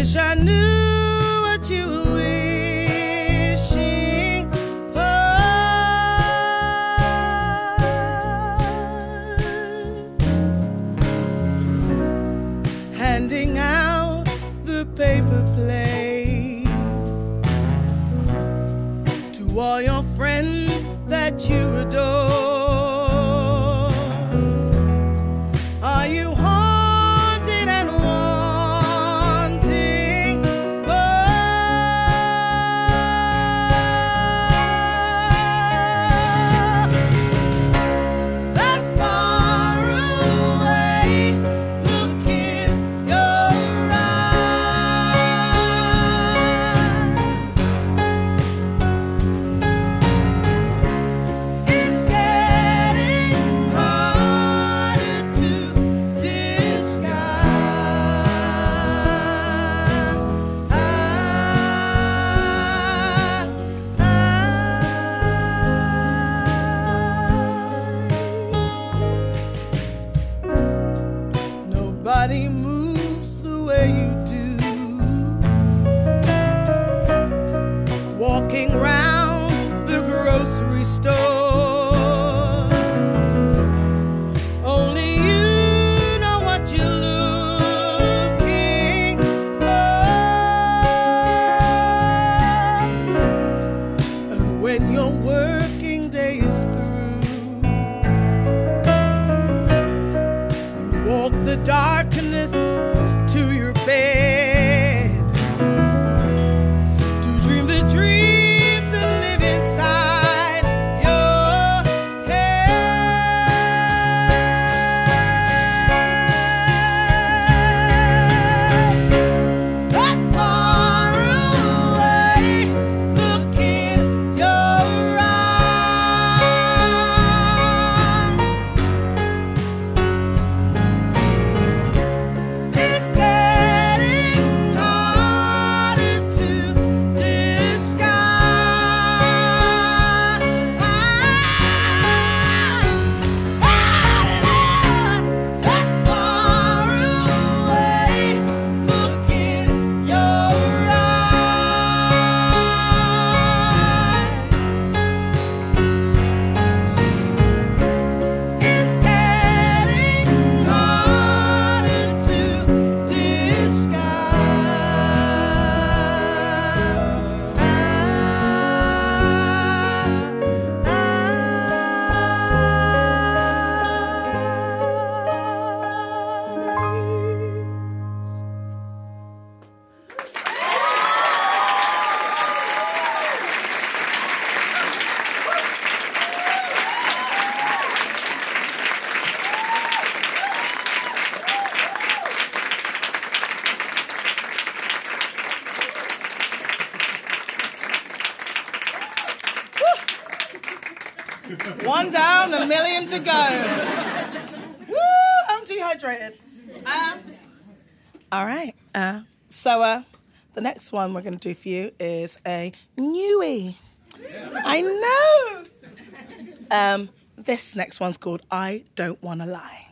wish I knew. one down, a million to go. Woo, I'm dehydrated. All right. Uh, so uh, the next one we're going to do for you is a newie. I know. Um, this next one's called I Don't Want to Lie.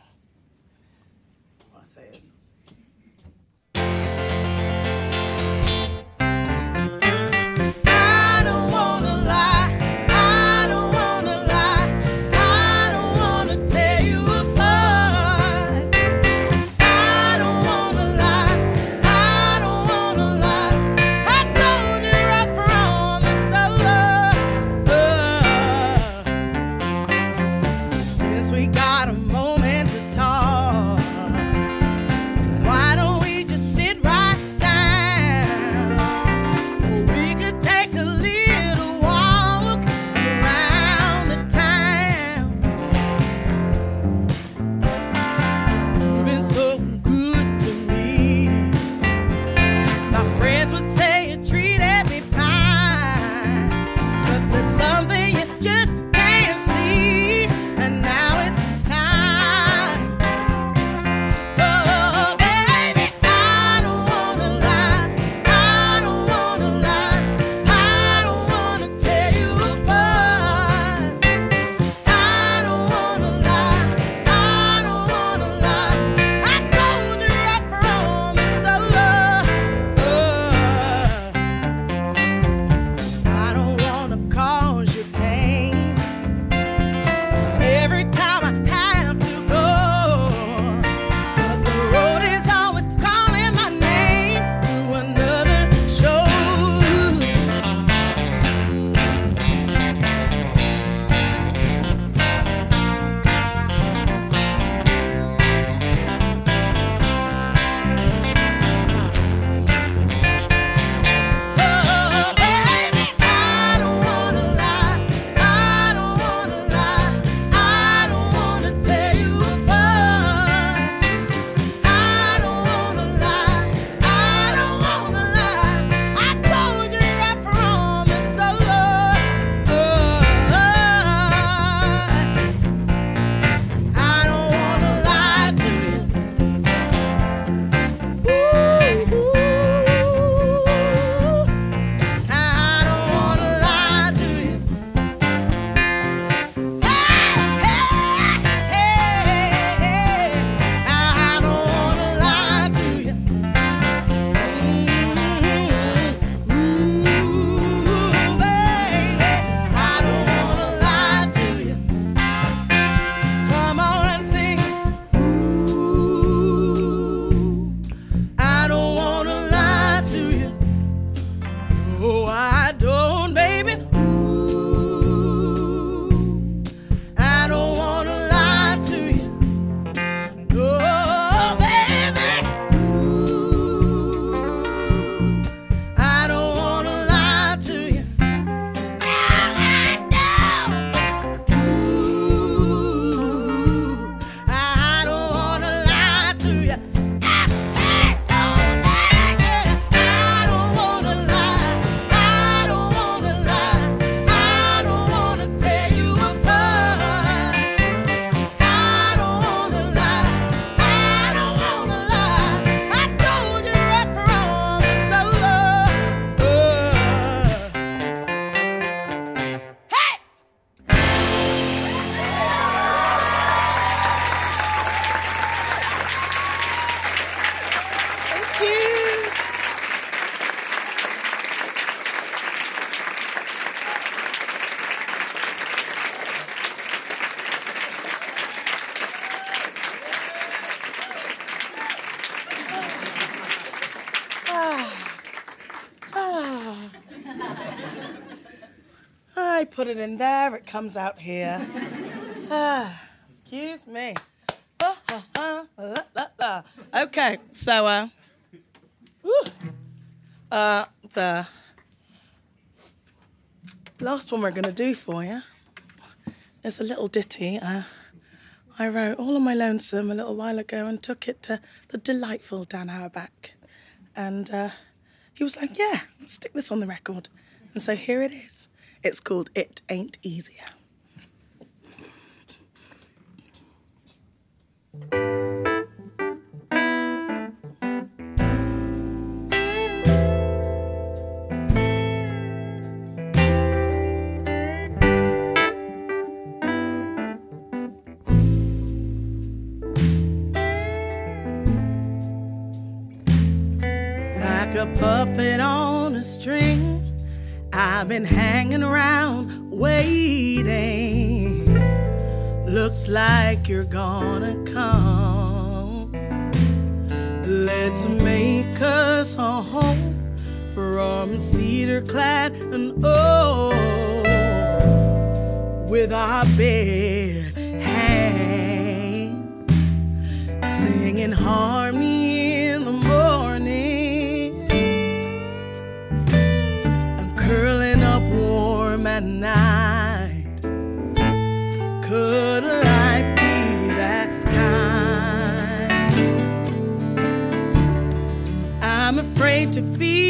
Put it in there, it comes out here. Ah, excuse me. Okay, so uh, uh, the last one we're going to do for you is a little ditty uh, I wrote all on my lonesome a little while ago and took it to the delightful Dan Auerbach. And uh, he was like, Yeah, stick this on the record. And so here it is. It's called It Ain't Easier. I've been hanging around waiting. Looks like you're gonna come. Let's make us a home from cedar clad and old with our bare hands singing harmony afraid to feel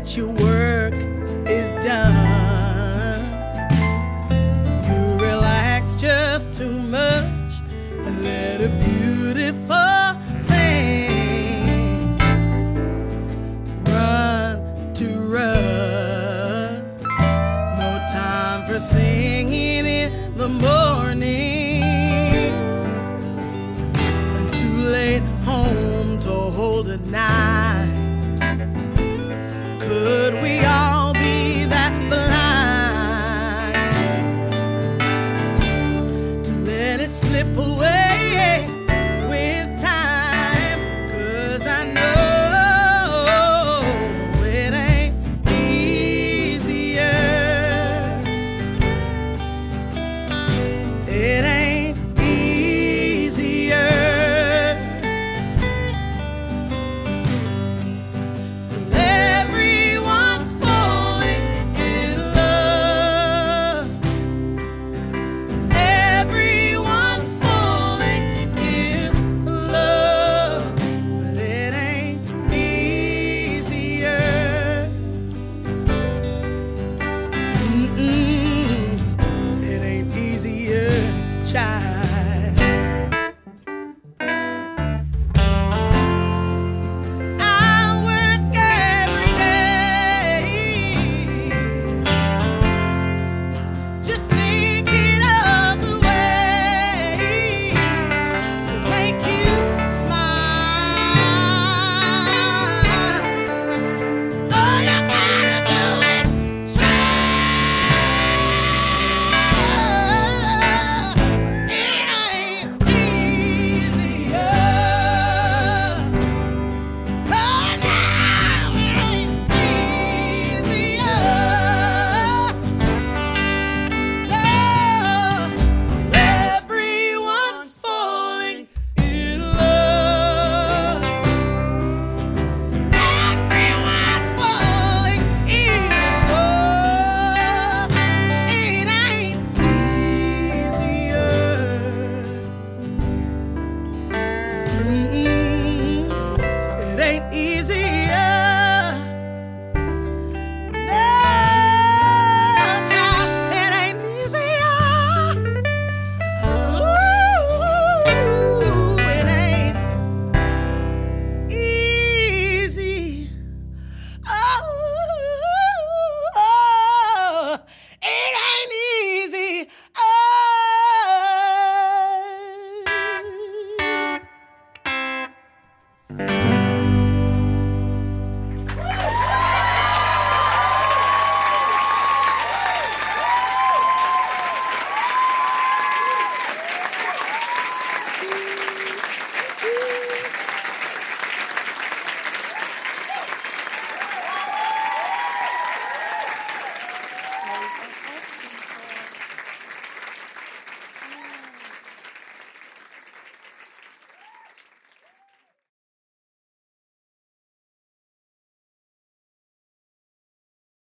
that your work